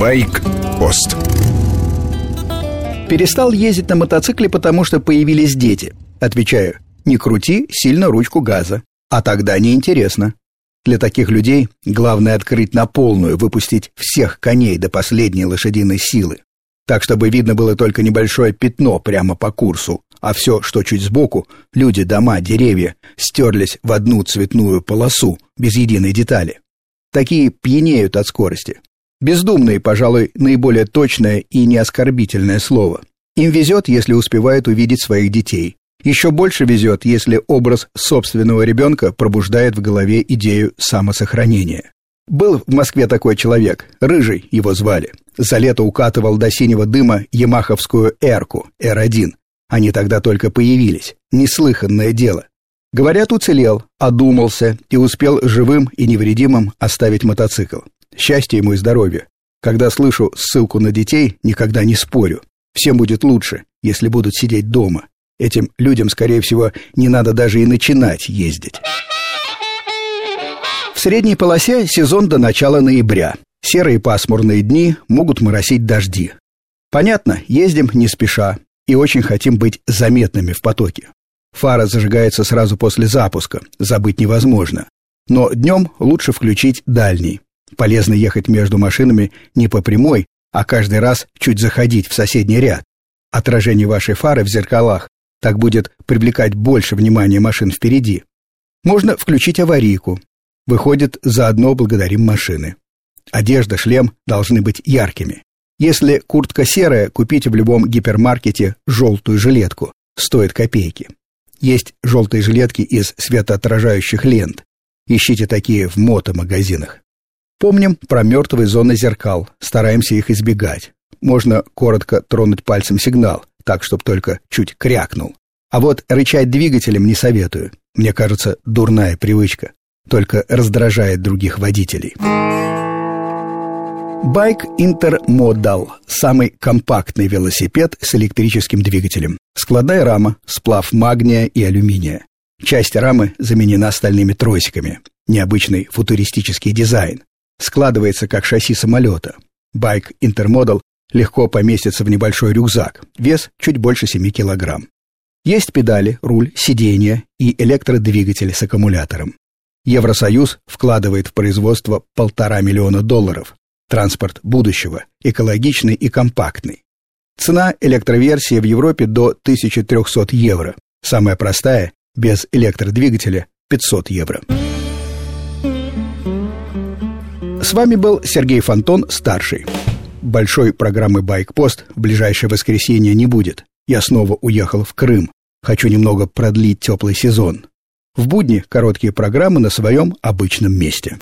Байк-пост Перестал ездить на мотоцикле, потому что появились дети. Отвечаю, не крути сильно ручку газа. А тогда неинтересно. Для таких людей главное открыть на полную, выпустить всех коней до последней лошадиной силы. Так, чтобы видно было только небольшое пятно прямо по курсу, а все, что чуть сбоку, люди, дома, деревья, стерлись в одну цветную полосу, без единой детали. Такие пьянеют от скорости. Бездумные, пожалуй, наиболее точное и неоскорбительное слово. Им везет, если успевают увидеть своих детей. Еще больше везет, если образ собственного ребенка пробуждает в голове идею самосохранения. Был в Москве такой человек, Рыжий его звали. За лето укатывал до синего дыма ямаховскую «Эрку», «Р-1». Они тогда только появились. Неслыханное дело. Говорят, уцелел, одумался и успел живым и невредимым оставить мотоцикл. Счастье ему и здоровье. Когда слышу ссылку на детей, никогда не спорю. Всем будет лучше, если будут сидеть дома. Этим людям, скорее всего, не надо даже и начинать ездить. В средней полосе сезон до начала ноября. Серые пасмурные дни могут моросить дожди. Понятно, ездим не спеша и очень хотим быть заметными в потоке. Фара зажигается сразу после запуска, забыть невозможно. Но днем лучше включить дальний. Полезно ехать между машинами не по прямой, а каждый раз чуть заходить в соседний ряд. Отражение вашей фары в зеркалах так будет привлекать больше внимания машин впереди. Можно включить аварийку. Выходит, заодно благодарим машины. Одежда, шлем должны быть яркими. Если куртка серая, купите в любом гипермаркете желтую жилетку. Стоит копейки. Есть желтые жилетки из светоотражающих лент. Ищите такие в мотомагазинах. Помним про мертвые зоны зеркал, стараемся их избегать. Можно коротко тронуть пальцем сигнал, так, чтобы только чуть крякнул. А вот рычать двигателем не советую. Мне кажется, дурная привычка. Только раздражает других водителей. Байк Интермодал – самый компактный велосипед с электрическим двигателем. Складная рама, сплав магния и алюминия. Часть рамы заменена стальными тросиками. Необычный футуристический дизайн. Складывается как шасси самолета. Байк Интермодал легко поместится в небольшой рюкзак. Вес чуть больше 7 килограмм. Есть педали, руль, сиденье и электродвигатель с аккумулятором. Евросоюз вкладывает в производство полтора миллиона долларов. Транспорт будущего, экологичный и компактный. Цена электроверсии в Европе до 1300 евро. Самая простая, без электродвигателя, 500 евро. С вами был Сергей Фонтон, старший. Большой программы «Байкпост» в ближайшее воскресенье не будет. Я снова уехал в Крым. Хочу немного продлить теплый сезон. В будни короткие программы на своем обычном месте.